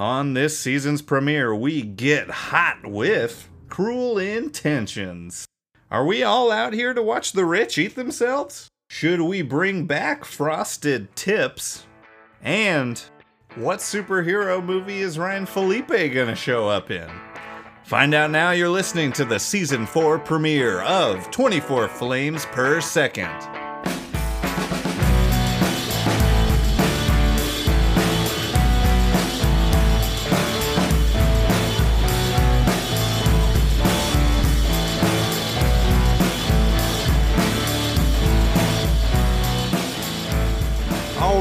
On this season's premiere, we get hot with Cruel Intentions. Are we all out here to watch the rich eat themselves? Should we bring back Frosted Tips? And what superhero movie is Ryan Phillippe gonna show up in? Find out now you're listening to the season 4 premiere of 24 Flames Per Second.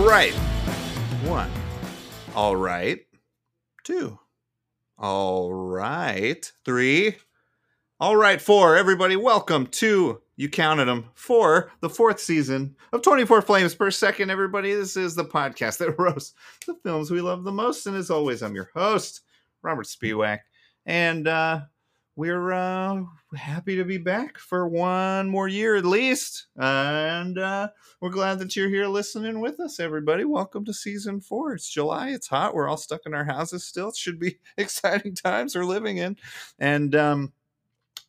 Right. One. All right. Two. All right. Three. All right. Four. Everybody, welcome to, you counted them, for the fourth season of 24 Flames Per Second. Everybody, this is the podcast that roasts the films we love the most. And as always, I'm your host, Robert Spiewak. And uh, we're uh, happy to be back for one more year at least. And uh, we're glad that you're here listening with us, everybody. Welcome to season four. It's July. It's hot. We're all stuck in our houses still. It should be exciting times we're living in. And um,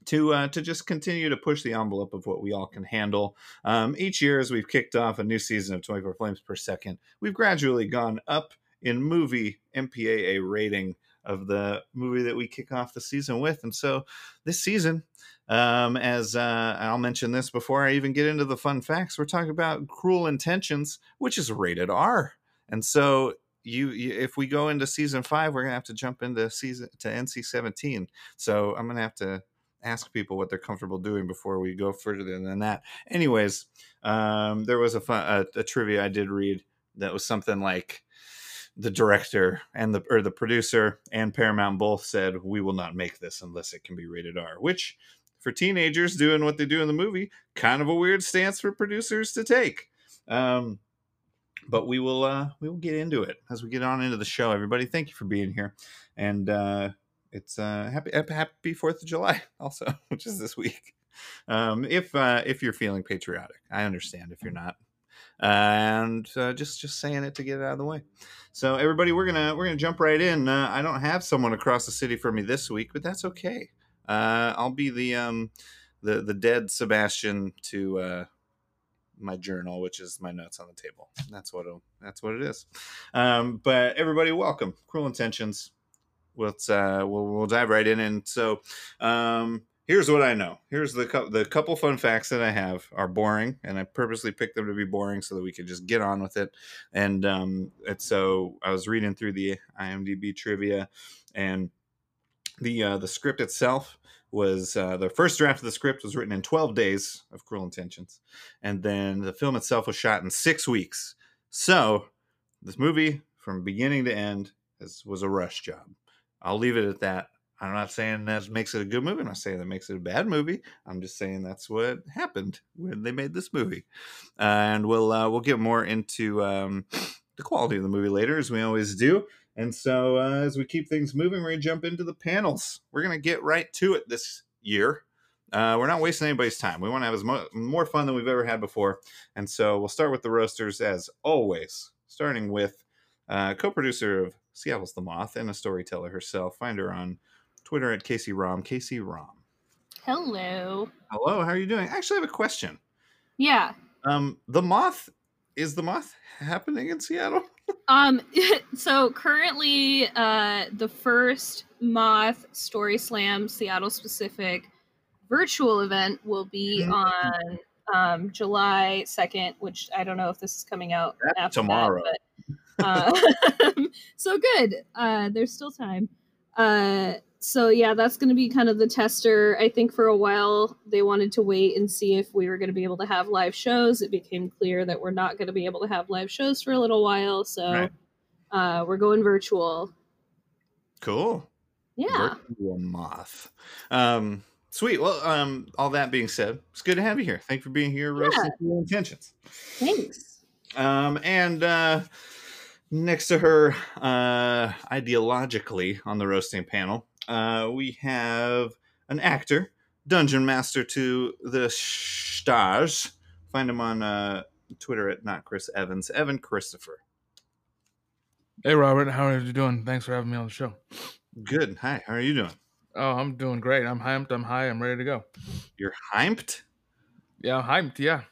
to uh, to just continue to push the envelope of what we all can handle. Um, each year, as we've kicked off a new season of 24 Flames per second, we've gradually gone up in movie MPAA rating of the movie that we kick off the season with. And so this season, um, as uh, I'll mention this before I even get into the fun facts, we're talking about Cruel Intentions, which is rated R. And so you, you if we go into season five, we're gonna have to jump into season to NC seventeen. So I'm gonna have to ask people what they're comfortable doing before we go further than that. Anyways, um, there was a, fun, a, a trivia I did read that was something like the director and the or the producer and Paramount both said we will not make this unless it can be rated R, which for teenagers doing what they do in the movie, kind of a weird stance for producers to take. Um, but we will uh, we will get into it as we get on into the show. Everybody, thank you for being here, and uh, it's uh, happy happy Fourth of July also, which is this week. Um, if uh, if you're feeling patriotic, I understand if you're not and uh, just just saying it to get it out of the way. So everybody, we're gonna we're gonna jump right in. Uh, I don't have someone across the city for me this week, but that's okay. Uh, I'll be the um the the dead Sebastian to uh, my journal, which is my notes on the table. That's what it, that's what it is. Um, but everybody, welcome. Cruel Intentions. Let's uh, we'll we'll dive right in. And so um, here's what I know. Here's the the couple fun facts that I have are boring, and I purposely picked them to be boring so that we could just get on with it. And um, and so I was reading through the IMDb trivia, and the uh, the script itself was uh, the first draft of the script was written in 12 days of Cruel Intentions, and then the film itself was shot in six weeks. So this movie, from beginning to end, is, was a rush job. I'll leave it at that. I'm not saying that makes it a good movie. I'm not saying that makes it a bad movie. I'm just saying that's what happened when they made this movie. Uh, and we'll uh, we'll get more into um, the quality of the movie later, as we always do. And so, uh, as we keep things moving, we're gonna jump into the panels. We're gonna get right to it this year. Uh, we're not wasting anybody's time. We want to have as mo- more fun than we've ever had before. And so, we'll start with the roasters as always, starting with uh, co-producer of Seattle's the Moth and a storyteller herself. Find her on Twitter at Casey Rom. Casey Rom. Hello. Hello. How are you doing? I actually have a question. Yeah. Um, the moth is the moth happening in Seattle? um. So currently, uh, the first moth story slam Seattle specific virtual event will be mm-hmm. on um, July second, which I don't know if this is coming out tomorrow. That, but, uh, so good. Uh, there's still time. Uh, so yeah, that's going to be kind of the tester. I think for a while they wanted to wait and see if we were going to be able to have live shows. It became clear that we're not going to be able to have live shows for a little while, so right. uh, we're going virtual. Cool. Yeah. Virtual moth. Um, sweet. Well, um, all that being said, it's good to have you here. Thank you for being here, roasting yeah. intentions. Thanks. Um, and uh, next to her, uh, ideologically on the roasting panel uh, we have an actor, dungeon master to the stars. Find him on uh, Twitter at not Chris Evans, Evan Christopher. Hey, Robert. How are you doing? Thanks for having me on the show. Good. Hi. How are you doing? Oh, I'm doing great. I'm hyped. I'm high. I'm ready to go. You're hyped. Yeah, I'm hyped. Yeah.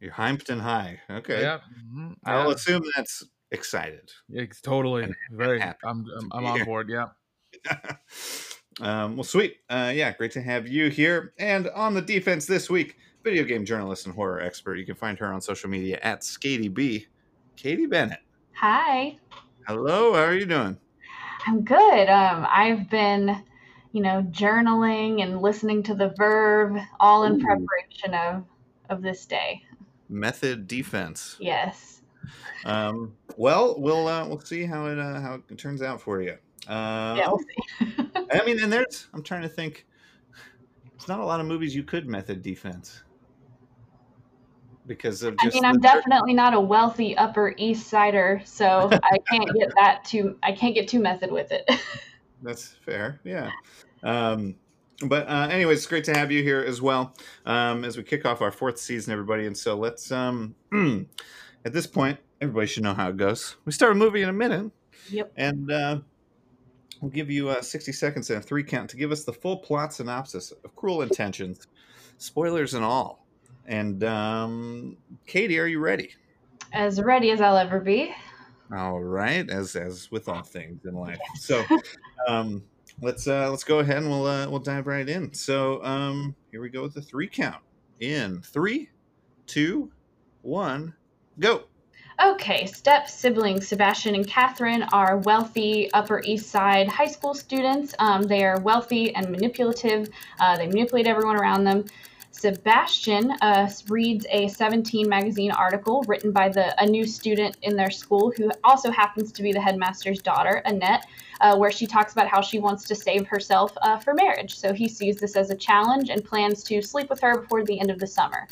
You're hyped and high. Okay. Yeah. mhm, I'll yeah. assume that's excited. It's totally very. happy I'm. I'm, I'm on board. Yeah. um, well, sweet. Uh, yeah, great to have you here. And on the defense this week, video game journalist and horror expert. You can find her on social media at SkatyB. Katie Bennett. Hi, Hello. How are you doing? I'm good. Um, I've been, you know, journaling and listening to the Verve, all in Ooh. preparation of of this day. Method defense. Yes. Um, well, we'll uh, we'll see how it uh, how it turns out for you. Uh, Yeah, we'll. I mean, and there's I'm trying to think. There's not a lot of movies you could method defense because of I mean, I'm definitely not a wealthy Upper East Sider, so I can't get that too. I can't get too method with it. That's fair. Yeah. Um, but uh, anyways, it's great to have you here as well um, as we kick off our fourth season, everybody. And so let's, um, at this point, everybody should know how it goes. We start a movie in a minute, yep. and uh, we'll give you uh, 60 seconds and a three count to give us the full plot synopsis of Cruel Intentions, spoilers and all. And um, Katie, are you ready? As ready as I'll ever be. All right, as as with all things in life. So, um, let's uh, let's go ahead and we'll uh, we'll dive right in. So, um, here we go with the three count. In three, two, one, go. Okay, step siblings Sebastian and Catherine are wealthy Upper East Side high school students. Um, they are wealthy and manipulative. Uh, they manipulate everyone around them. Sebastian uh, reads a 17 magazine article written by the a new student in their school who also happens to be the headmaster's daughter, Annette, uh, where she talks about how she wants to save herself uh, for marriage. So he sees this as a challenge and plans to sleep with her before the end of the summer.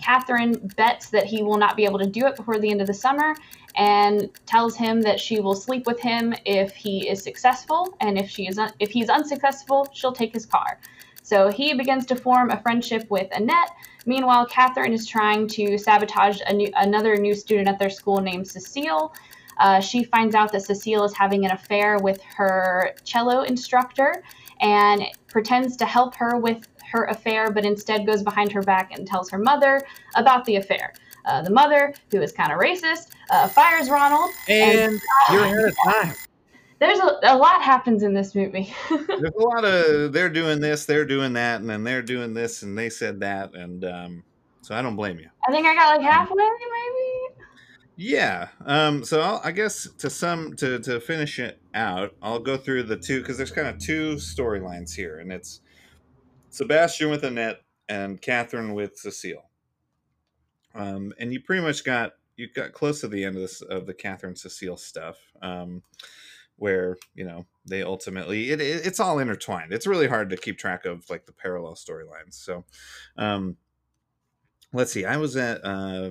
Catherine bets that he will not be able to do it before the end of the summer and tells him that she will sleep with him if he is successful and if she is un- if he's unsuccessful, she'll take his car. So he begins to form a friendship with Annette. Meanwhile, Catherine is trying to sabotage new, another new student at their school named Cecile. Uh, she finds out that Cecile is having an affair with her cello instructor and pretends to help her with her affair, but instead goes behind her back and tells her mother about the affair. Uh, the mother, who is kind of racist, uh, fires Ronald. And you're ahead of time. There's a, a lot happens in this movie. There's a lot of they're doing this, they're doing that, and then they're doing this, and they said that, and um, so I don't blame you. I think I got like halfway, maybe. Yeah. Um, so I'll, I guess to some to to finish it out, I'll go through the two because there's kind of two storylines here, and it's Sebastian with Annette and Catherine with Cecile. Um, and you pretty much got you got close to the end of this of the Catherine Cecile stuff, um, where you know they ultimately it, it it's all intertwined. It's really hard to keep track of like the parallel storylines. So, um, let's see. I was at uh,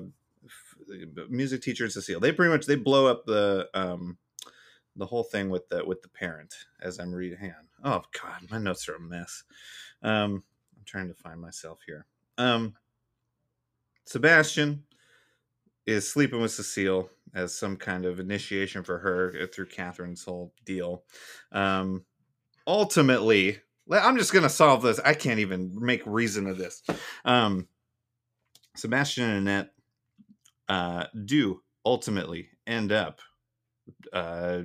music teacher and Cecile. They pretty much they blow up the um, the whole thing with the with the parent as I'm reading. Oh God, my notes are a mess. Um, I'm trying to find myself here. Um, Sebastian is sleeping with Cecile as some kind of initiation for her uh, through Catherine's whole deal. Um, ultimately, I'm just gonna solve this. I can't even make reason of this. Um, Sebastian and Annette uh, do ultimately end up uh,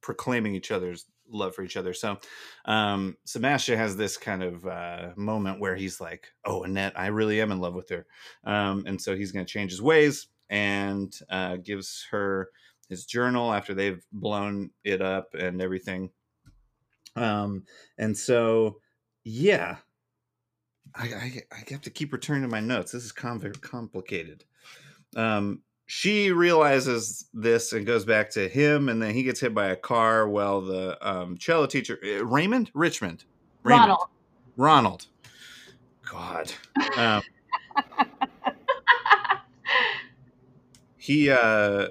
proclaiming each other's love for each other. So um, Sebastian has this kind of uh, moment where he's like, "Oh, Annette, I really am in love with her," um, and so he's going to change his ways and uh, gives her his journal after they've blown it up and everything. Um, and so, yeah, I, I, I have to keep returning to my notes. This is com- complicated. Um, she realizes this and goes back to him, and then he gets hit by a car while the um, cello teacher, uh, Raymond Richmond, Raymond, Ronald. Ronald. God. Um, he, uh,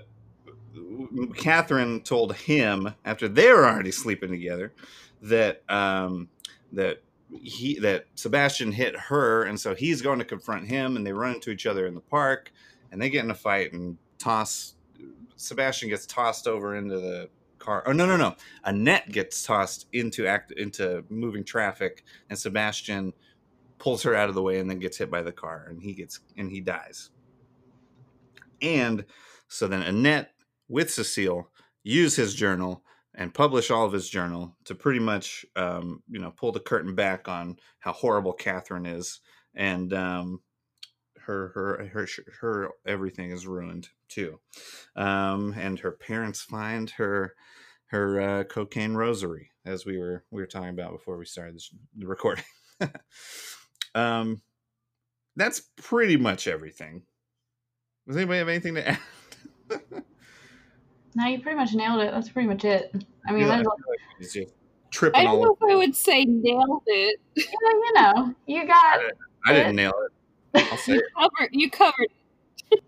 Catherine told him after they were already sleeping together that um, that he that Sebastian hit her, and so he's going to confront him, and they run into each other in the park, and they get in a fight and toss Sebastian gets tossed over into the car. Oh no, no, no! Annette gets tossed into act into moving traffic, and Sebastian pulls her out of the way and then gets hit by the car, and he gets and he dies. And so then Annette with Cecile use his journal and publish all of his journal to pretty much um, you know pull the curtain back on how horrible Catherine is and um, her her her her everything is ruined too um, and her parents find her her uh, cocaine rosary as we were we were talking about before we started this, the recording um that's pretty much everything does anybody have anything to add No, you pretty much nailed it. That's pretty much it. I mean, Yeah, I there's, like just tripping I don't know if I would say nailed it. you know, you know, you got I didn't nail it. I'll say it. Covered, you covered.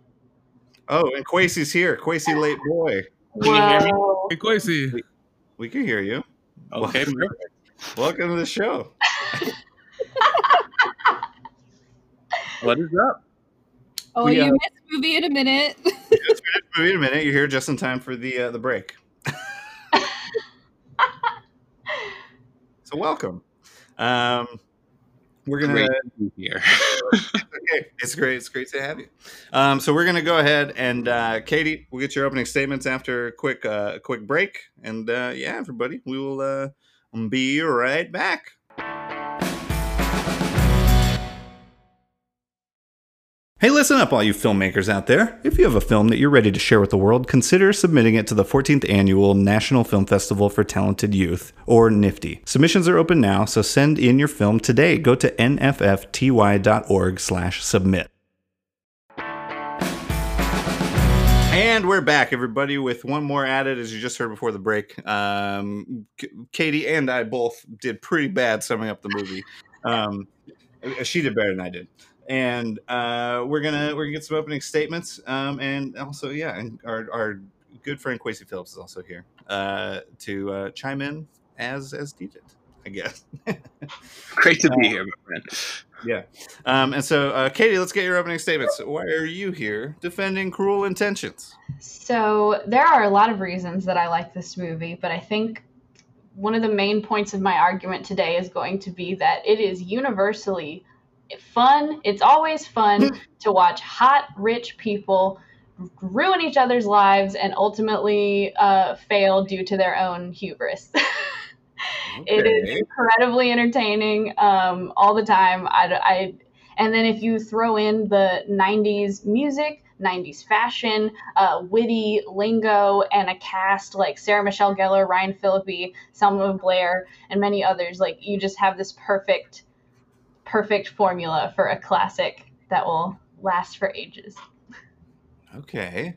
Oh, and Quasey's here. Quasey, late boy. Can you hear me? Hey, Quasi. We can hear you. Okay, Welcome, welcome to the show. What is up? Oh, We, uh, you missed movie in a minute. Wait a minute. You're here just in time for the uh, the break. so welcome. Um, we're gonna. Great to be here. Okay, it's great. It's great to have you. Um, so we're gonna go ahead and uh, Katie, we'll get your opening statements after a quick uh, quick break, and uh, yeah, everybody, we will uh, be right back. Hey, listen up, all you filmmakers out there. If you have a film that you're ready to share with the world, consider submitting it to the 14th Annual National Film Festival for Talented Youth, or NFFTY. Submissions are open now, so send in your film today. Go to nffty.org slash submit. And we're back, everybody, with one more added, as you just heard before the break. Um, Katie and I both did pretty bad summing up the movie. Um, she did better than I did and uh, we're gonna we're gonna get some opening statements, um, and also yeah, and our our good friend Quasey Phillips is also here uh, to uh, chime in as as needed, I guess. Great to be Uh, here, my friend. Yeah. Um, and so, uh, Katie, let's get your opening statements. Why are you here defending cruel intentions? So there are a lot of reasons that I like this movie, but I think one of the main points of my argument today is going to be that it is universally fun. It's always fun to watch hot, rich people ruin each other's lives and ultimately uh, fail due to their own hubris. It is incredibly entertaining um, all the time. I, I, and then if you throw in the 90s music, 90s fashion, uh, witty lingo, and a cast like Sarah Michelle Gellar, Ryan Phillippe, Selma Blair, and many others, like you just have this perfect, perfect formula for a classic that will last for ages. Okay.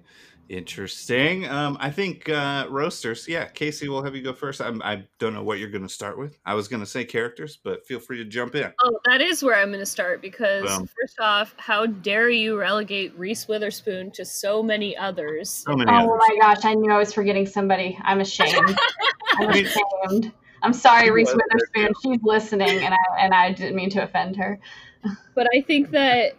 Interesting. Um, I think uh, roasters. Yeah, Casey, we'll have you go first. I'm, I don't know what you're going to start with. I was going to say characters, but feel free to jump in. Oh, that is where I'm going to start because Boom. first off, how dare you relegate Reese Witherspoon to so many others? So many Oh others. my gosh, I knew I was forgetting somebody. I'm ashamed. I'm ashamed. I'm sorry, Reese Witherspoon. She's listening, and I and I didn't mean to offend her. But I think that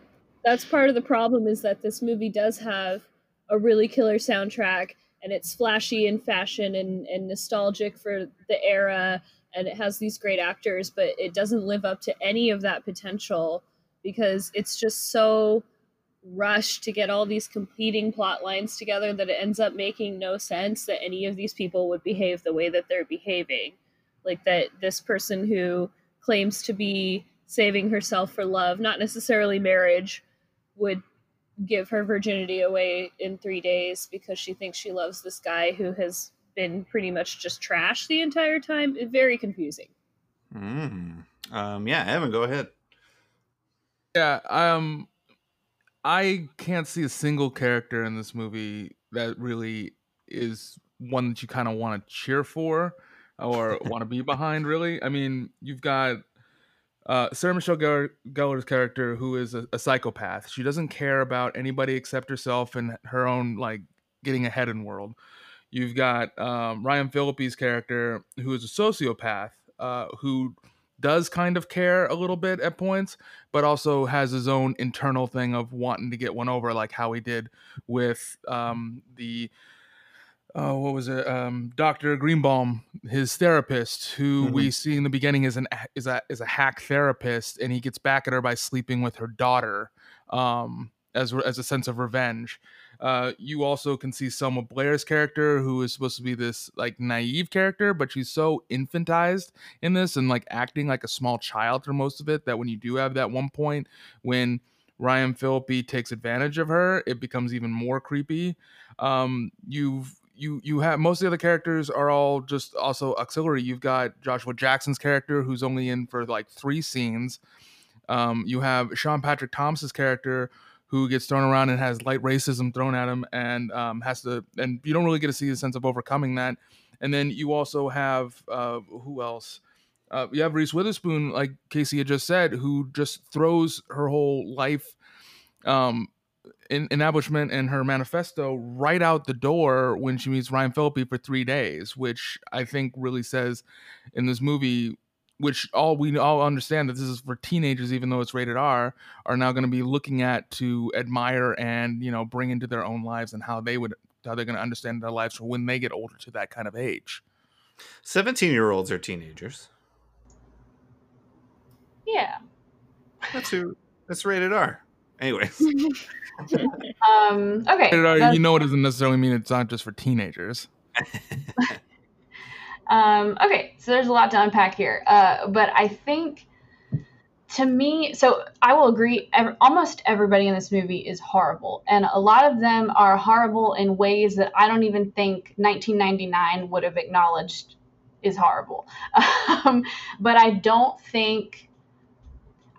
that's part of the problem is that this movie does have a really killer soundtrack and it's flashy and fashion and, and nostalgic for the era and it has these great actors, but it doesn't live up to any of that potential because it's just so rushed to get all these competing plot lines together that it ends up making no sense that any of these people would behave the way that they're behaving. Like that this person who claims to be saving herself for love, not necessarily marriage, would give her virginity away in three days because she thinks she loves this guy who has been pretty much just trash the entire time. Very confusing. Mm. Um, yeah, Evan, go ahead. Yeah, um, I can't see a single character in this movie that really is one that you kind of want to cheer for or want to be behind. Really, I mean, you've got uh, Sarah Michelle Gellar, Gellar's character, who is a, a psychopath. She doesn't care about anybody except herself and her own like getting ahead in world. You've got um, Ryan Phillippe's character, who is a sociopath, uh, who does kind of care a little bit at points, but also has his own internal thing of wanting to get one over, like how he did with um, the oh, what was it? Um, Doctor Greenbaum, his therapist, who we see in the beginning is an is a is a hack therapist, and he gets back at her by sleeping with her daughter, um, as as a sense of revenge. Uh, you also can see Selma Blair's character, who is supposed to be this like naive character, but she's so infantized in this and like acting like a small child for most of it that when you do have that one point when Ryan Phillippe takes advantage of her, it becomes even more creepy. Um, you've you you have most of the other characters are all just also auxiliary. You've got Joshua Jackson's character who's only in for like three scenes. Um, you have Sean Patrick Thomas's character who gets thrown around and has light racism thrown at him and um, has to and you don't really get to see the sense of overcoming that. And then you also have uh, who else? Uh, you have Reese Witherspoon, like Casey had just said, who just throws her whole life um, in, establishment and her manifesto right out the door when she meets Ryan Phillippe for three days, which I think really says in this movie, which all we all understand that this is for teenagers, even though it's rated R, are now going to be looking at to admire and you know bring into their own lives and how they would how they're going to understand their lives for when they get older to that kind of age. Seventeen year olds are teenagers. Yeah. That's who. That's rated R. Anyways. um. Okay. Rated R, that's- you know, it doesn't necessarily mean it's not just for teenagers. Um, okay, so there's a lot to unpack here, uh, but I think to me, so I will agree. Ev- almost everybody in this movie is horrible, and a lot of them are horrible in ways that I don't even think 1999 would have acknowledged is horrible. Um, but I don't think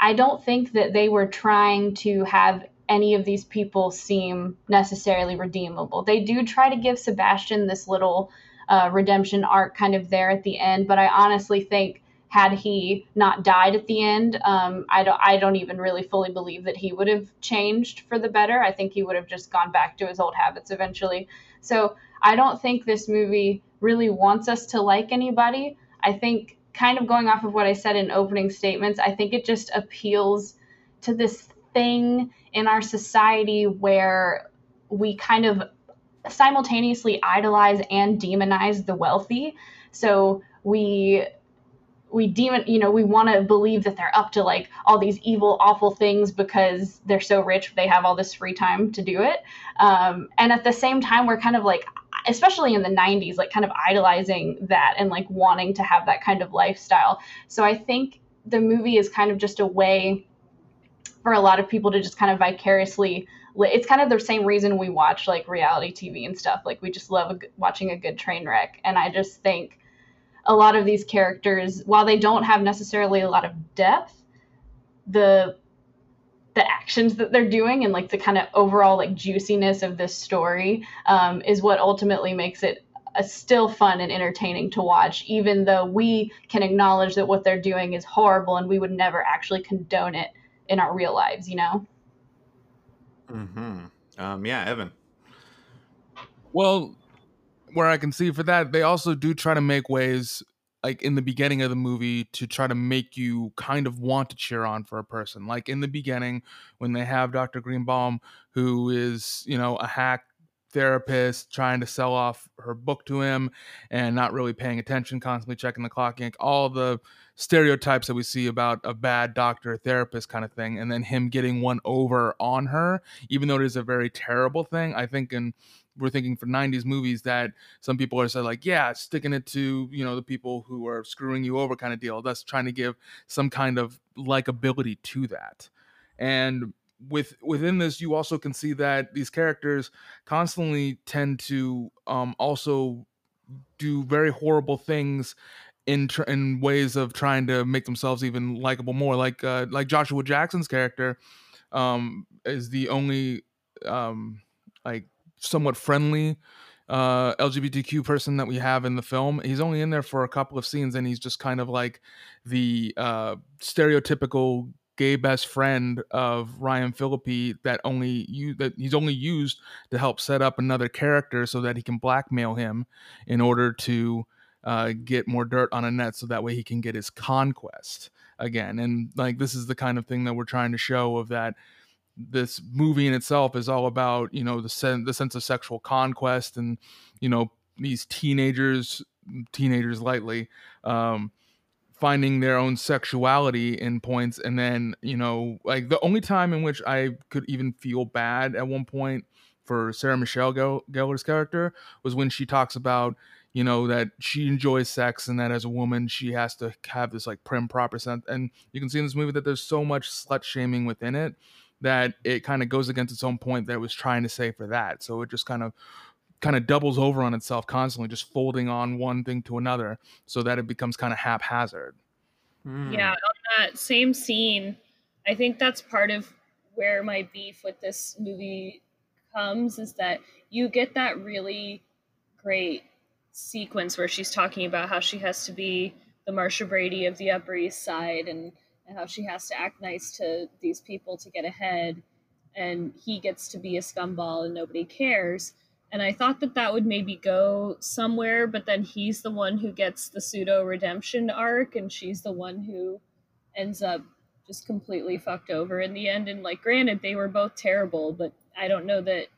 I don't think that they were trying to have any of these people seem necessarily redeemable. They do try to give Sebastian this little uh, redemption arc kind of there at the end, but I honestly think had he not died at the end, um, I don't I don't even really fully believe that he would have changed for the better. I think he would have just gone back to his old habits eventually. So I don't think this movie really wants us to like anybody. I think kind of going off of what I said in opening statements, I think it just appeals to this thing in our society where we kind of simultaneously idolize and demonize the wealthy. So we we demon you know we want to believe that they're up to like all these evil awful things because they're so rich they have all this free time to do it um, and at the same time we're kind of like especially in the 90s like kind of idolizing that and like wanting to have that kind of lifestyle. So i think the movie is kind of just a way for a lot of people to just kind of vicariously it's kind of the same reason we watch like reality tv and stuff. Like we just love a watching a good train wreck. And i just think a lot of these characters while they don't have necessarily a lot of depth the the actions that they're doing and like the kind of overall like juiciness of this story um, is what ultimately makes it a still fun and entertaining to watch even though we can acknowledge that what they're doing is horrible and we would never actually condone it in our real lives you know hmm Um. Yeah, Evan. Well, where I can see for that, they also do try to make ways like in the beginning of the movie to try to make you kind of want to cheer on for a person. Like in the beginning, when they have Dr. Greenbaum, who is, you know, a hack therapist trying to sell off her book to him and not really paying attention, constantly checking the clock, ink, all the stereotypes that we see about a bad doctor therapist kind of thing, and then him getting one over on her, even though it is a very terrible thing. I think in we're thinking for 90s movies that some people are saying like yeah sticking it to you know the people who are screwing you over kind of deal that's trying to give some kind of likability to that and with within this you also can see that these characters constantly tend to um also do very horrible things in tr- in ways of trying to make themselves even likable more like uh like Joshua Jackson's character um is the only um like somewhat friendly uh LGBTQ person that we have in the film. He's only in there for a couple of scenes and he's just kind of like the uh stereotypical gay best friend of Ryan Phillippe that only you that he's only used to help set up another character so that he can blackmail him in order to uh, get more dirt on Annette so that way he can get his conquest again. And like this is the kind of thing that we're trying to show of that this movie in itself is all about you know the sen- the sense of sexual conquest and you know these teenagers, teenagers lightly, um, finding their own sexuality in points, and then you know, like the only time in which I could even feel bad at one point for Sarah Michelle Gellar's character was when she talks about you know that she enjoys sex and that as a woman she has to have this like prim proper sense and you can see in this movie that there's so much slut shaming within it that it kind of goes against its own point that it was trying to say for that so it just kind of kind of doubles over on itself constantly just folding on one thing to another so that it becomes kind of haphazard Hmm. Yeah, on that same scene, I think that's part of where my beef with this movie comes is that you get that really great sequence where she's talking about how she has to be the Marcia Brady of the Upper East Side and, and how she has to act nice to these people to get ahead. And he gets to be a scumball and nobody cares. And I thought that that would maybe go somewhere, but then he's the one who gets the pseudo redemption arc, and she's the one who ends up just completely fucked over in the end. And like, granted, they were both terrible, but I don't know that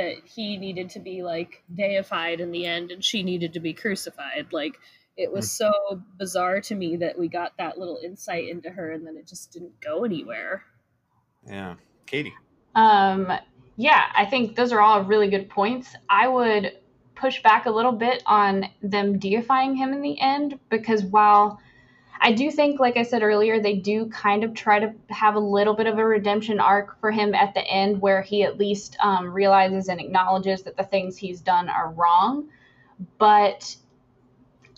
that he needed to be like deified in the end and she needed to be crucified. Like it was so bizarre to me that we got that little insight into her and then it just didn't go anywhere. Yeah. Katie. Um, yeah, I think those are all really good points. I would push back a little bit on them deifying him in the end because while I do think, like I said earlier, they do kind of try to have a little bit of a redemption arc for him at the end where he at least um, realizes and acknowledges that the things he's done are wrong. But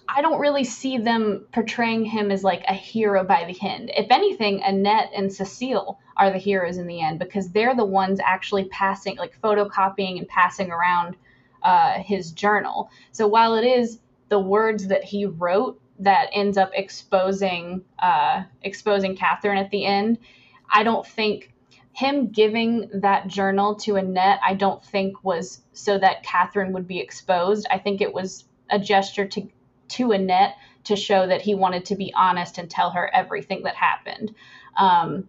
I don't really see them portraying him as like a hero by the end. If anything, Annette and Cecile are the heroes in the end because they're the ones actually passing, like photocopying and passing around uh, his journal. So while it is the words that he wrote that ends up exposing uh, exposing Catherine at the end, I don't think him giving that journal to Annette, I don't think was so that Catherine would be exposed. I think it was a gesture to to Annette to show that he wanted to be honest and tell her everything that happened. Um,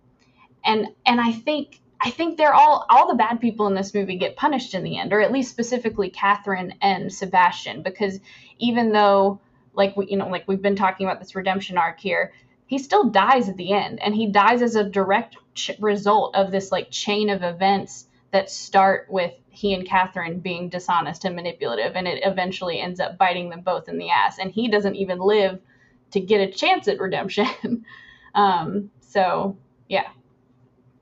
and and I think I think they're all all the bad people in this movie get punished in the end, or at least specifically Catherine and Sebastian, because even though like we you know like we've been talking about this redemption arc here, he still dies at the end, and he dies as a direct ch- result of this like chain of events that start with he and Catherine being dishonest and manipulative, and it eventually ends up biting them both in the ass. And he doesn't even live to get a chance at redemption. um, so yeah.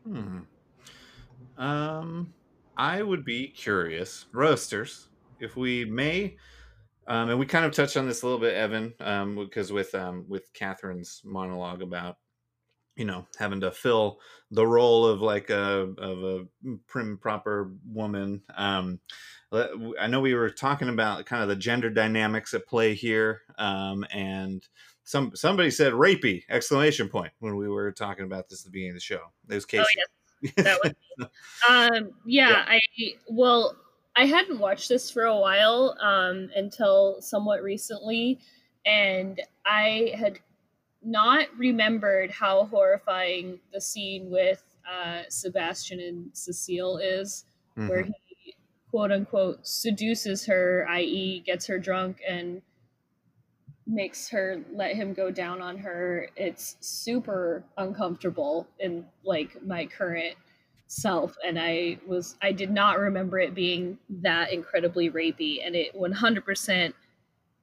Hmm. Um, I would be curious, roasters, if we may, um, and we kind of touched on this a little bit, Evan, um, because with um, with Catherine's monologue about you know having to fill the role of like a of a prim proper woman. Um, I know we were talking about kind of the gender dynamics at play here, um, and some somebody said rapey exclamation point when we were talking about this at the beginning of the show. There's Casey. Oh, yes. That was um yeah, Yeah. I well I hadn't watched this for a while um until somewhat recently and I had not remembered how horrifying the scene with uh Sebastian and Cecile is where Mhm. he quote unquote seduces her, i.e., gets her drunk and makes her let him go down on her. It's super uncomfortable in like my current self and I was I did not remember it being that incredibly rapey and it 100%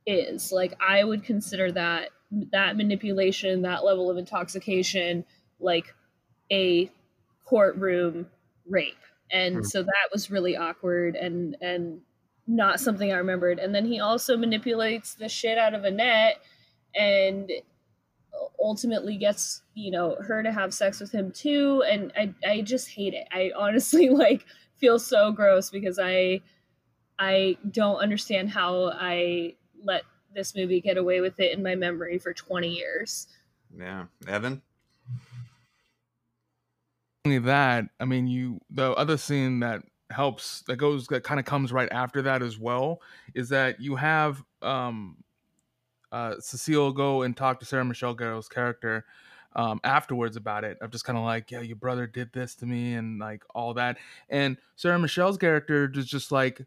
is. Like I would consider that that manipulation, that level of intoxication like a courtroom rape and Hmm. so that was really awkward and and not something i remembered and then he also manipulates the shit out of annette and ultimately gets you know her to have sex with him too. And i i just hate it. I honestly like feel so gross because i i don't understand how i let this movie get away with it in my memory for 20 years. Yeah, Evan. only that, I mean, you the other scene that helps that goes that kind of comes right after that as well is that you have um uh Cecile go and talk to Sarah Michelle Gellar's character um afterwards about it of just kind of like yeah your brother did this to me and like all that. And Sarah Michelle's character is just like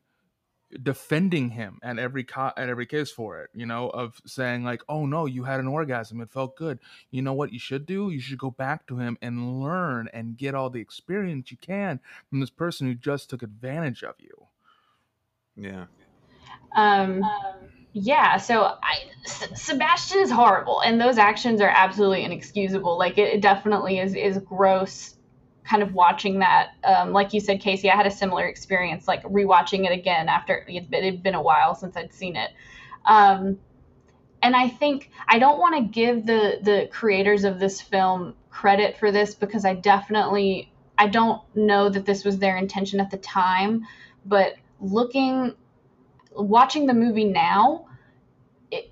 defending him at every co- at every case for it you know of saying like oh no you had an orgasm. It felt good. You know what you should do? You should go back to him and learn and get all the experience you can from this person who just took advantage of you. Yeah. Um, yeah, so I, S- Sebastian is horrible, and those actions are absolutely inexcusable. Like it, it definitely is is gross. Kind of watching that, um, like you said, Casey, I had a similar experience, like rewatching it again after it had been, it had been a while since I'd seen it. Um, and I think I don't want to give the the creators of this film credit for this because I definitely I don't know that this was their intention at the time, but looking watching the movie now it,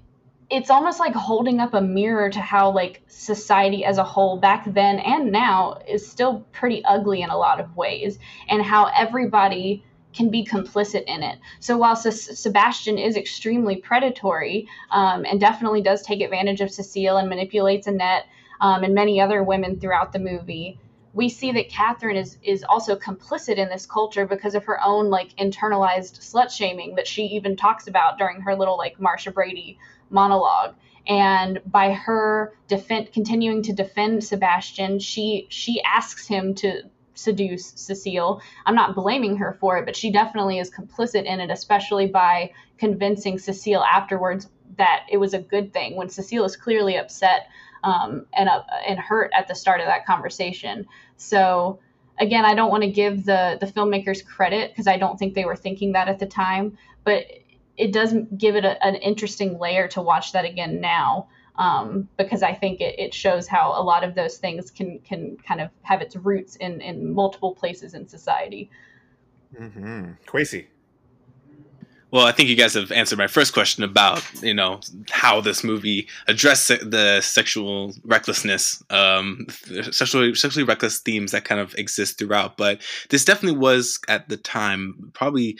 it's almost like holding up a mirror to how like society as a whole back then and now is still pretty ugly in a lot of ways and how everybody can be complicit in it. So while S- sebastian is extremely predatory um, and definitely does take advantage of cecile and manipulates annette um, and many other women throughout the movie we see that Catherine is is also complicit in this culture because of her own like internalized slut shaming that she even talks about during her little like Marcia Brady monologue. And by her defend continuing to defend Sebastian, she she asks him to seduce Cecile. I'm not blaming her for it, but she definitely is complicit in it, especially by convincing Cecile afterwards that it was a good thing when Cecile is clearly upset um, and uh, and hurt at the start of that conversation. So again, I don't want to give the the filmmakers credit because I don't think they were thinking that at the time, but it does give it a, an interesting layer to watch that again now. Um, because I think it, it shows how a lot of those things can can kind of have its roots in, in multiple places in society. Mm-hmm. Quasi. Well, I think you guys have answered my first question about you know how this movie addressed se- the sexual recklessness, um, sexually sexually reckless themes that kind of exist throughout. But this definitely was at the time probably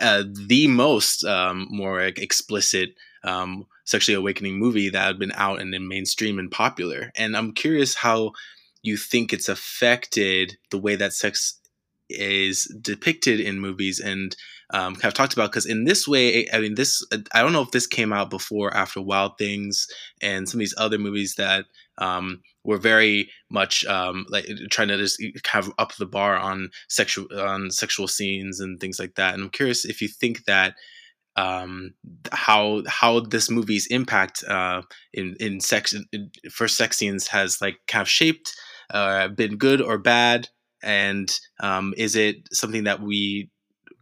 uh, the most um, more explicit um, sexually awakening movie that had been out and in mainstream and popular. And I'm curious how you think it's affected the way that sex is depicted in movies and um, kind of talked about because in this way, I mean, this I don't know if this came out before or after Wild Things and some of these other movies that um, were very much um, like trying to just kind of up the bar on sexual on sexual scenes and things like that. And I'm curious if you think that um, how how this movie's impact uh, in in sex in, for sex scenes has like kind of shaped, uh, been good or bad, and um, is it something that we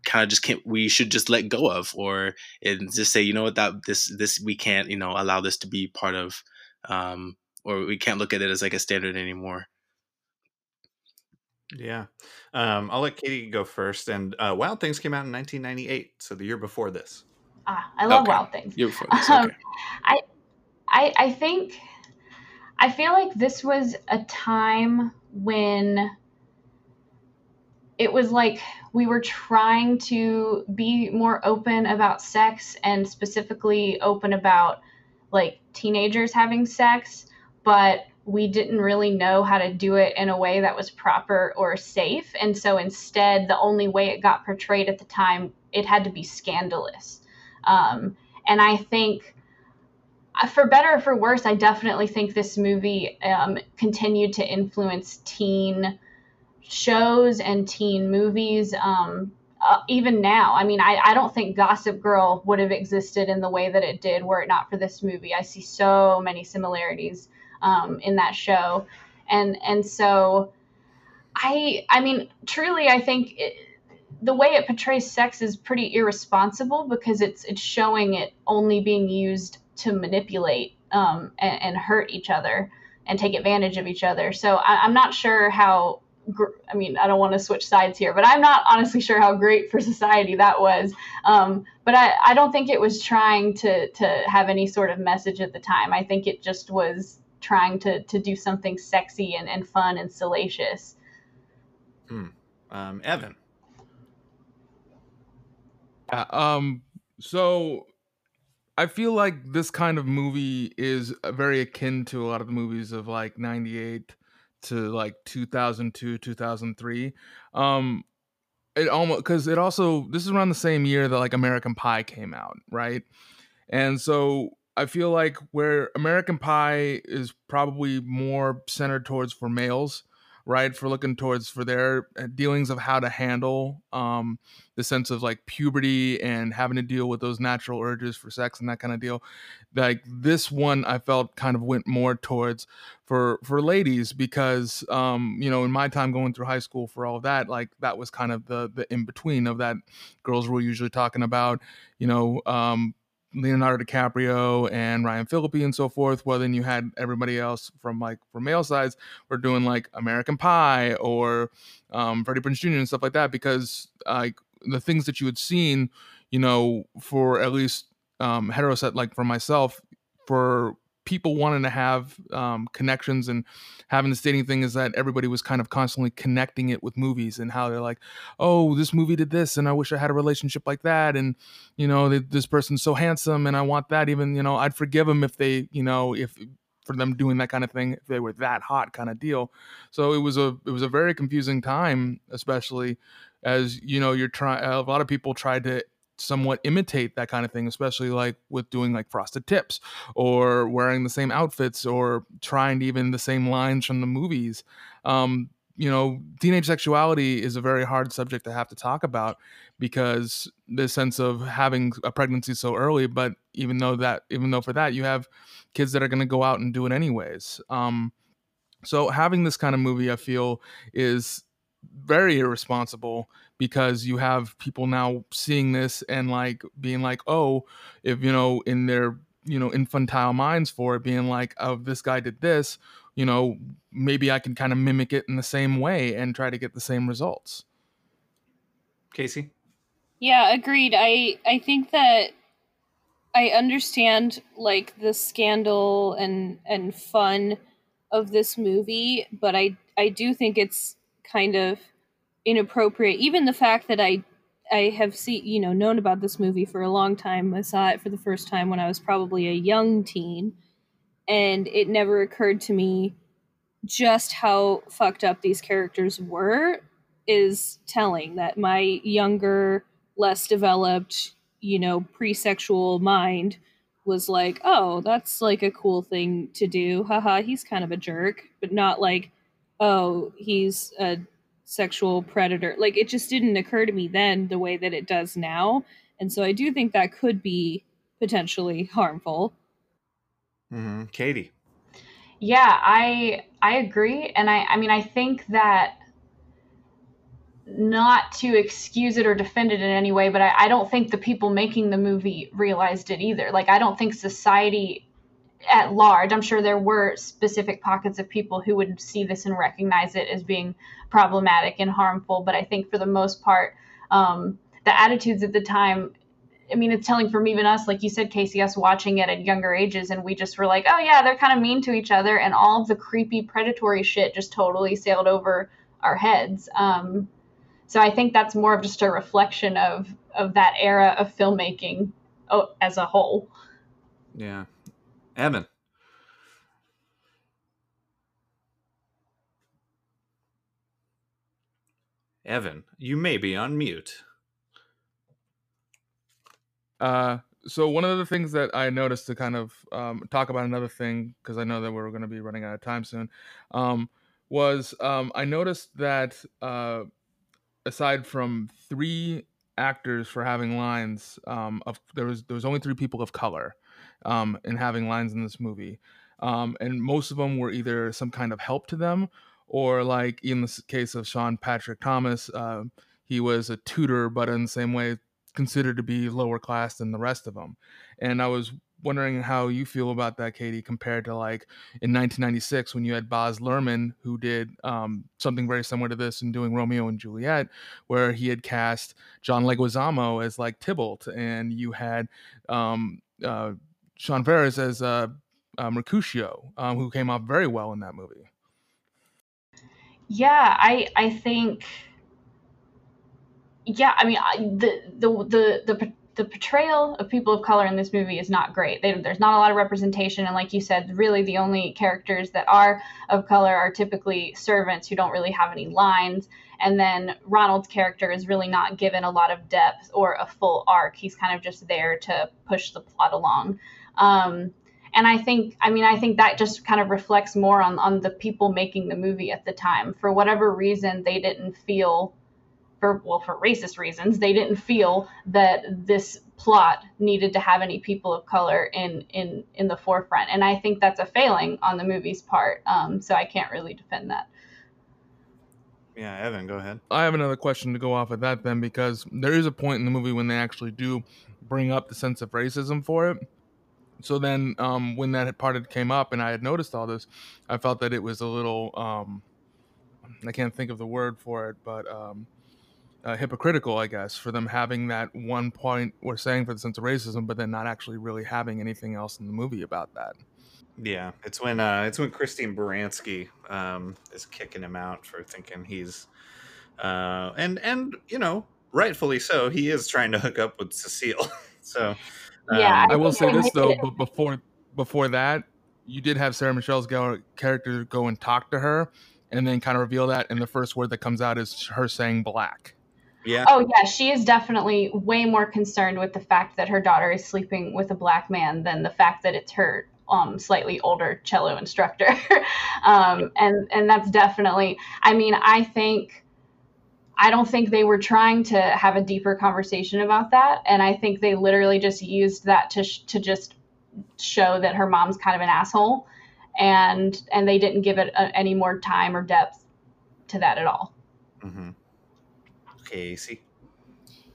kind of just can't we should just let go of or and just say you know what that this this we can't you know allow this to be part of um or we can't look at it as like a standard anymore Yeah. Um, I'll let Katie go first. And uh, Wild Things came out in 1998, so the year before this. Ah, I love Okay. Wild Things. Year before this, Um, okay. I, I think I feel like this was a time when it was like we were trying to be more open about sex and specifically open about like teenagers having sex, but we didn't really know how to do it in a way that was proper or safe. And so instead, the only way it got portrayed at the time, it had to be scandalous. Um, and I think uh, for better or for worse, I definitely think this movie um, continued to influence teen shows and teen movies. Um, uh, even now, I mean, I, I don't think Gossip Girl would have existed in the way that it did were it not for this movie. I see so many similarities um, in that show, and and so I I mean, truly, I think. It, the way it portrays sex is pretty irresponsible because it's it's showing it only being used to manipulate um, and, and hurt each other and take advantage of each other. So I, I'm not sure how. Gr- I mean, I don't want to switch sides here, but I'm not honestly sure how great for society that was. Um, but I, I don't think it was trying to to have any sort of message at the time. I think it just was trying to to do something sexy and, and fun and salacious. Um, Evan. Yeah, um so I feel like this kind of movie is uh, very akin to a lot of the movies of like 98 to like 2002 2003 um it almost because it also this is around the same year that like American Pie came out, right? And so I feel like where American Pie is probably more centered towards for males, right? For looking towards for their uh, dealings of how to handle um, the sense of like puberty and having to deal with those natural urges for sex and that kind of deal. Like this one, I felt kind of went more towards for for ladies because um, you know in my time going through high school for all of that, like that was kind of the the in between of that girls were usually talking about, you know. Um, Leonardo DiCaprio and Ryan Phillippe and so forth. Well, then you had everybody else from like from male sides were doing like American Pie or um, Freddie Prinze Jr. and stuff like that because like the things that you had seen, you know, for at least um, heteroset like for myself, for people wanting to have um, connections and having the stating thing is that everybody was kind of constantly connecting it with movies and how they're like, oh, this movie did this, and I wish I had a relationship like that, and you know, they, this person's so handsome, and I want that. Even you know, I'd forgive them if they, you know, if for them doing that kind of thing if they were that hot kind of deal. So it was a it was a very confusing time, especially as you know, you're trying. A lot of people tried to somewhat imitate that kind of thing, especially like with doing like frosted tips or wearing the same outfits or trying even the same lines from the movies. Um, you know, teenage sexuality is a very hard subject to have to talk about because the sense of having a pregnancy so early, but even though that, even though for that, you have kids that are going to go out and do it anyways. Um, so having this kind of movie, I feel, is very irresponsible because you have people now seeing this and like being like, oh, if you know, in their you know infantile minds for it, being like, oh, this guy did this, you know, maybe I can kind of mimic it in the same way and try to get the same results. Casey. Yeah, agreed. I I think that I understand like the scandal and and fun of this movie, but I I do think it's kind of inappropriate. Even the fact that I I have seen you know known about this movie for a long time. I saw it for the first time when I was probably a young teen, and it never occurred to me just how fucked up these characters were is telling that my younger less developed you know pre-sexual mind was like oh that's like a cool thing to do haha he's kind of a jerk but not like oh he's a sexual predator. Like it just didn't occur to me then the way that it does now. And so I do think that could be potentially harmful. Mm-hmm. Katie. Yeah, I I agree, and I I mean I think that not to excuse it or defend it in any way, but I, I don't think the people making the movie realized it either. Like I don't think society at large, I'm sure there were specific pockets of people who would see this and recognize it as being problematic and harmful. But I think for the most part, um, the attitudes at the time, I mean, it's telling from even us, like you said, Casey, us watching it at younger ages, and we just were like, oh yeah, they're kind of mean to each other, and all the creepy predatory shit just totally sailed over our heads. Um, so I think that's more of just a reflection of of that era of filmmaking oh, as a whole. Yeah, Evan. Evan, you may be on mute. Uh, so one of the things that I noticed to kind of um, talk about another thing because I know that we're going to be running out of time soon, um, was um, I noticed that uh, aside from three actors for having lines, um, of there was there was only three people of color um, in having lines in this movie, um, and most of them were either some kind of help to them or like in the case of Sean Patrick Thomas, uh, he was a tutor, but in the same way considered to be lower class than the rest of them. And I was wondering how you feel about that, Katie, compared to like in 1996 when you had Baz Luhrmann, who did um, something very similar to this in doing Romeo and Juliet, where he had cast John Leguizamo as like Tybalt, and you had um, uh, Sean Faris as uh, uh, Mercutio, um, who came off very well in that movie. Yeah, I I think yeah, I mean, I, the, the the the the portrayal of people of color in this movie is not great. They, there's not a lot of representation, and like you said, really the only characters that are of color are typically servants who don't really have any lines. And then Ronald's character is really not given a lot of depth or a full arc. He's kind of just there to push the plot along. Um, and I think, I mean, I think that just kind of reflects more on on the people making the movie at the time. For whatever reason, they didn't feel for well for racist reasons they didn't feel that this plot needed to have any people of color in in in the forefront. And i think that's a failing on the movie's part. Um, so i can't really defend that. Yeah evan go ahead. I have another question to go off of that then because there is a point in the movie when they actually do bring up the sense of racism for it so then um, when that part came up and i had noticed all this i felt that it was a little um, i can't think of the word for it but um, uh, hypocritical, I guess, for them having that one point we're saying for the sense of racism, but then not actually really having anything else in the movie about that. Yeah, it's when uh, it's when Christine Baranski um, is kicking him out for thinking he's, uh, and and you know rightfully so. He is trying to hook up with Cecile. so um, yeah, I, I will say this though, but before before that, you did have Sarah Michelle's character go and talk to her, and then kind of reveal that, and the first word that comes out is her saying black. Yeah. Oh yeah, she is definitely way more concerned with the fact that her daughter is sleeping with a black man than the fact that it's her um, slightly older cello instructor. um, and and that's definitely. I mean, I think. I don't think they were trying to have a deeper conversation about that, and I think they literally just used that to sh- to just show that her mom's kind of an asshole, and and they didn't give it a, any more time or depth to that at all. Mm-hmm. Casey.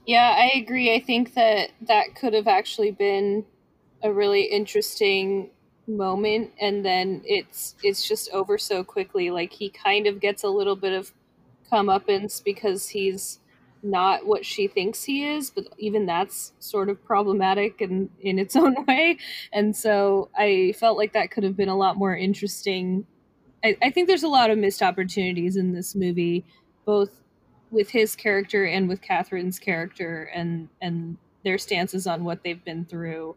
Yeah, I agree. I think that that could have actually been a really interesting moment and then it's it's just over so quickly like he kind of gets a little bit of comeuppance because he's not what she thinks he is but even that's sort of problematic in in its own way. And so i felt like that could have been a lot more interesting. I, I think there's a lot of missed opportunities in this movie both with his character and with Kathryn's character and and their stances on what they've been through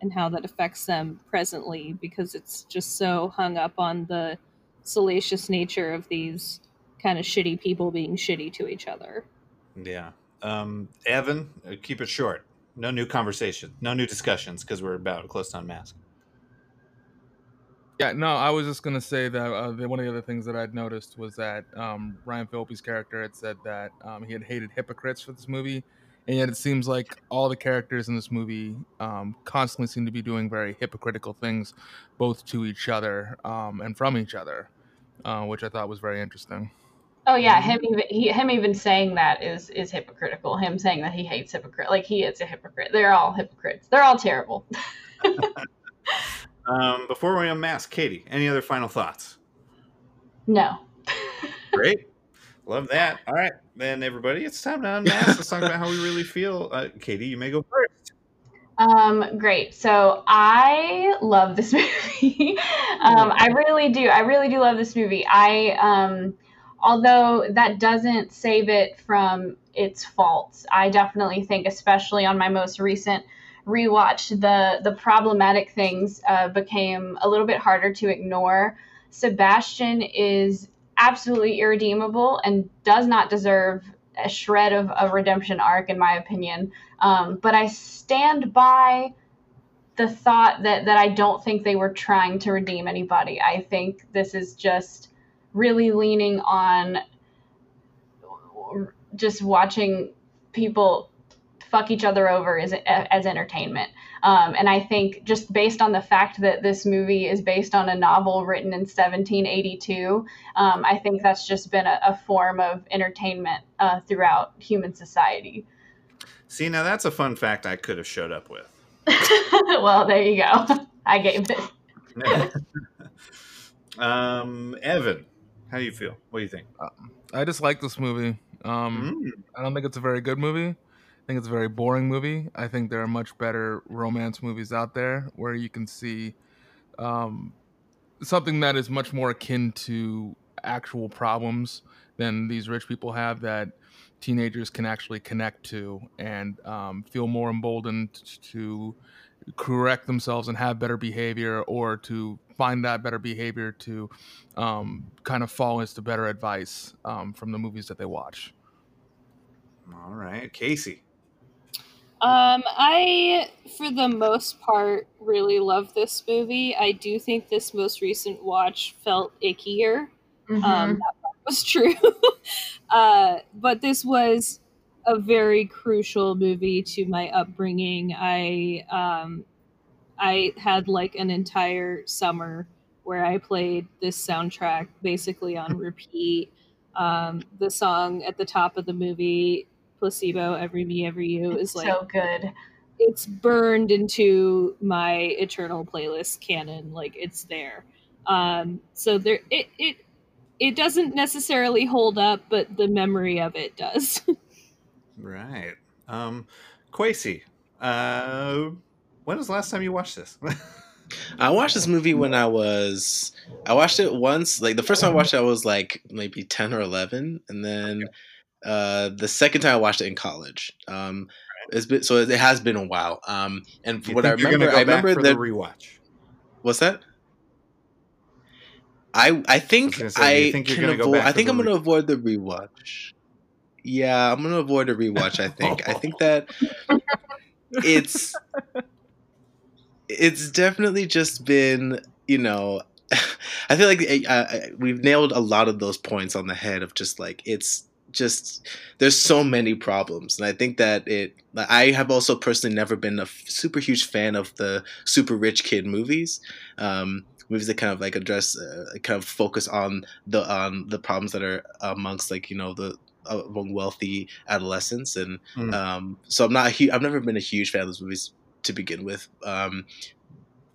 and how that affects them presently because it's just so hung up on the salacious nature of these kind of shitty people being shitty to each other. Yeah. Um, Evan, uh, keep it short. No new conversation, no new discussions because we're about close to unmask. Yeah, no, I was just gonna say that uh, the, one of the other things that I'd noticed was that um, Ryan Phillippe's character had said that um, he had hated hypocrites for this movie, and yet it seems like all the characters in this movie um, constantly seem to be doing very hypocritical things, both to each other um, and from each other, uh, which I thought was very interesting. Oh yeah, him even he, him even saying that is is hypocritical. Him saying that he hates hypocrite, like he is a hypocrite. They're all hypocrites. They're all terrible. Um, before we unmask, Katie, any other final thoughts? No. Great. Love that. All right, then, everybody, it's time to unmask. Let's talk about how we really feel. Uh, Katie, you may go first. Um, great. So I love this movie. um, I really do. I really do love this movie. I, um, although that doesn't save it from its faults, I definitely think, especially on my most recent rewatch, the the problematic things uh, became a little bit harder to ignore. Sebastian is absolutely irredeemable and does not deserve a shred of a redemption arc, in my opinion. Um, but I stand by the thought that that I don't think they were trying to redeem anybody. I think this is just really leaning on just watching people fuck each other over as, as entertainment. Um, and I think just based on the fact that this movie is based on a novel written in 1782, um, I think that's just been a, a form of entertainment uh, throughout human society. See, now that's a fun fact I could have showed up with. well, there you go. I gave it. um, Evan, how do you feel? What do you think? Uh, I just like this movie. Um, mm. I don't think it's a very good movie I think it's a very boring movie. I think there are much better romance movies out there where you can see um, something that is much more akin to actual problems than these rich people have that teenagers can actually connect to and um, feel more emboldened to correct themselves and have better behavior or to find that better behavior to um, kind of fall into better advice um, from the movies that they watch. All right, Casey. Um, I, for the most part, really love this movie. I do think this most recent watch felt ickier. Mhm. Um, that was true. uh, but this was a very crucial movie to my upbringing. I, um, I had like an entire summer where I played this soundtrack basically on repeat. Um, the song at the top of the movie, Placebo, Every Me, Every You, is like so good. it's burned into my eternal playlist canon like it's there um so there it it it doesn't necessarily hold up but the memory of it does Right. Um, Quasi. Uh, when was the last time you watched this? I watched this movie when I was I watched it once. Like the first time I watched it, I was like maybe ten or eleven, and then uh, the second time I watched it in college. Um, it's been so it has been a while. Um, and what I think you're gonna remember, go I remember that. the rewatch. What's that? I I think I was gonna say, do you I think you're can gonna go avoid. I think I'm gonna avoid the rewatch. Yeah, I'm gonna avoid a rewatch. I think. I think that it's it's definitely just been you know i feel like uh, we've nailed a lot of those points on the head of just like it's just there's so many problems and i think that it i have also personally never been a f- super huge fan of the super rich kid movies um movies that kind of like address uh, kind of focus on the on the problems that are amongst like you know the among wealthy adolescents and Mm. um so I'm not. Hu- I've never been a huge fan of those movies to begin with um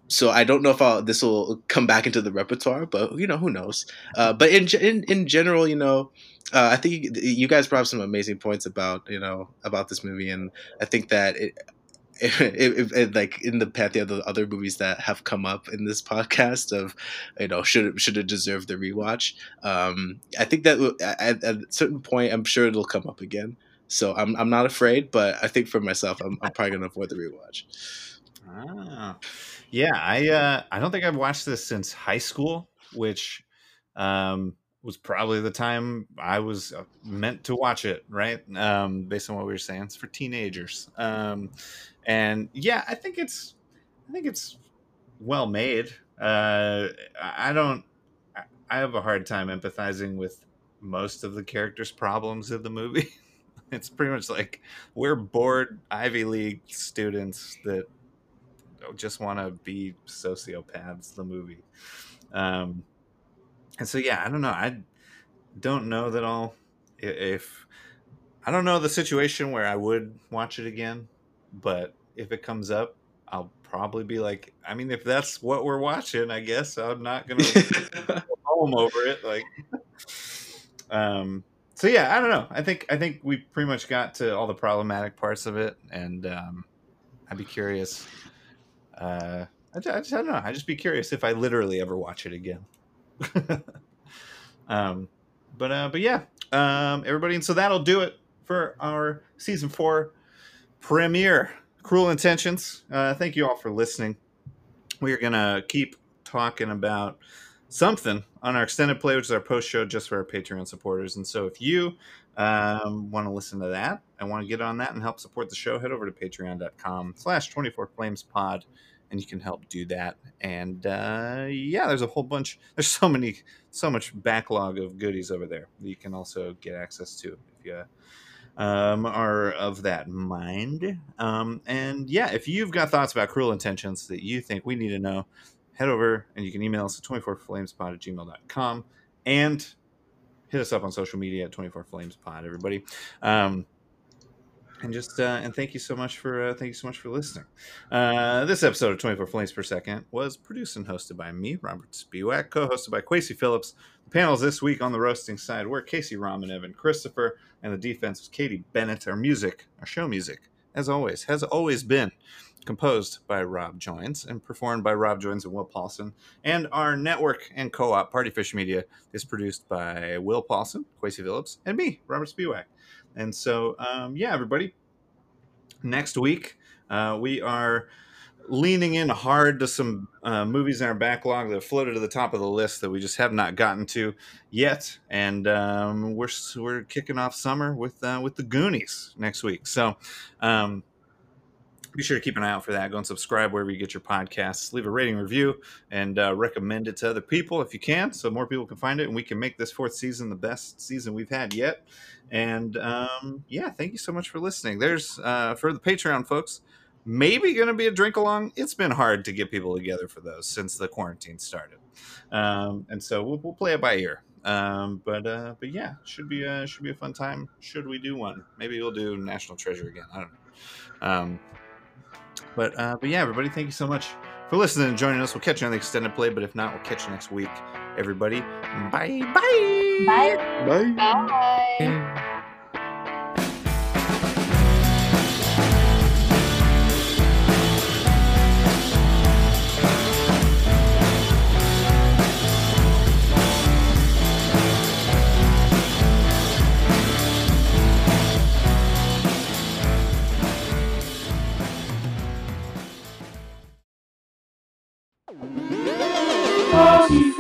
so I don't know if I'll, this will come back into the repertoire, but you know who knows. Uh, but in, in in general, you know, uh, I think you, guys brought up some amazing points about you know about this movie, and I think that it, like in the pantheon of the other movies that have come up in this podcast of you know should it, should it deserve the rewatch. Um, I think that at, at a certain point, I'm sure it'll come up again. So I'm I'm not afraid, but I think for myself, I'm, I'm probably gonna avoid the rewatch. Ah, yeah. I uh, I don't think I've watched this since high school, which um, was probably the time I was uh, meant to watch it. Right, um, based on what we were saying, it's for teenagers. Um, and yeah, I think it's I think it's well made. Uh, I don't. I- I have a hard time empathizing with most of the characters' problems of the movie. it's pretty much like we're bored Ivy League students that just want to be sociopaths. The movie, um, and so yeah, I don't know. I don't know that I'll if I don't know the situation where I would watch it again, but if it comes up, I'll probably be like, I mean, if that's what we're watching, I guess I'm not gonna go home over it. Like, um, so yeah, I don't know. I think I think we pretty much got to all the problematic parts of it, and um, I'd be curious. Uh, I, I just I don't know. I'd just be curious if I literally ever watch it again. um, but uh, but yeah, um, everybody, and so that'll do it for our season four premiere. Cruel Intentions. Uh, thank you all for listening. We are gonna keep talking about something on our extended play, which is our post show just for our Patreon supporters. And so if you um, want to listen to that and want to get on that and help support the show, head over to patreon.com slash 24 flames pod and you can help do that. And uh, yeah, there's a whole bunch, there's so many, so much backlog of goodies over there that you can also get access to if you um, are of that mind. Um, and yeah, if you've got thoughts about cruel intentions that you think we need to know, head over and you can email us at 24flamespod at gmail.com and hit us up on social media at 24flamespod, everybody. Um, and just uh, and thank you so much for uh, thank you so much for listening. Uh, this episode of 24 Flames per Second was produced and hosted by me, Robert Spiewak, co-hosted by Quasi Phillips. The panels this week on the roasting side were Casey Raman, and Christopher, and the defense was Katie Bennett. Our music, our show music, as always, has always been composed by Rob Joins and performed by Rob Joins and Will Paulson. And our network and co-op Partyfish Media is produced by Will Paulson, Quasi Phillips, and me, Robert Spiewak. And so, um, yeah, everybody, next week uh, we are leaning in hard to some uh, movies in our backlog that floated to the top of the list that we just have not gotten to yet, and um, we're we're kicking off summer with uh, with the Goonies next week. So. Um, be sure to keep an eye out for that. Go and subscribe wherever you get your podcasts. Leave a rating, review, and uh, recommend it to other people if you can, so more people can find it, and we can make this fourth season the best season we've had yet. And um, yeah, thank you so much for listening. There's uh, for the Patreon folks maybe going to be a drink along. It's been hard to get people together for those since the quarantine started, um, and so we'll, we'll, play it by ear. Um, but uh, but yeah, should be a, should be a fun time. Should we do one? Maybe we'll do National Treasure again. I don't know. Um, but uh, but yeah, everybody, thank you so much for listening and joining us. We'll catch you on the extended play, but if not, we'll catch you next week. Everybody, bye bye bye bye. bye.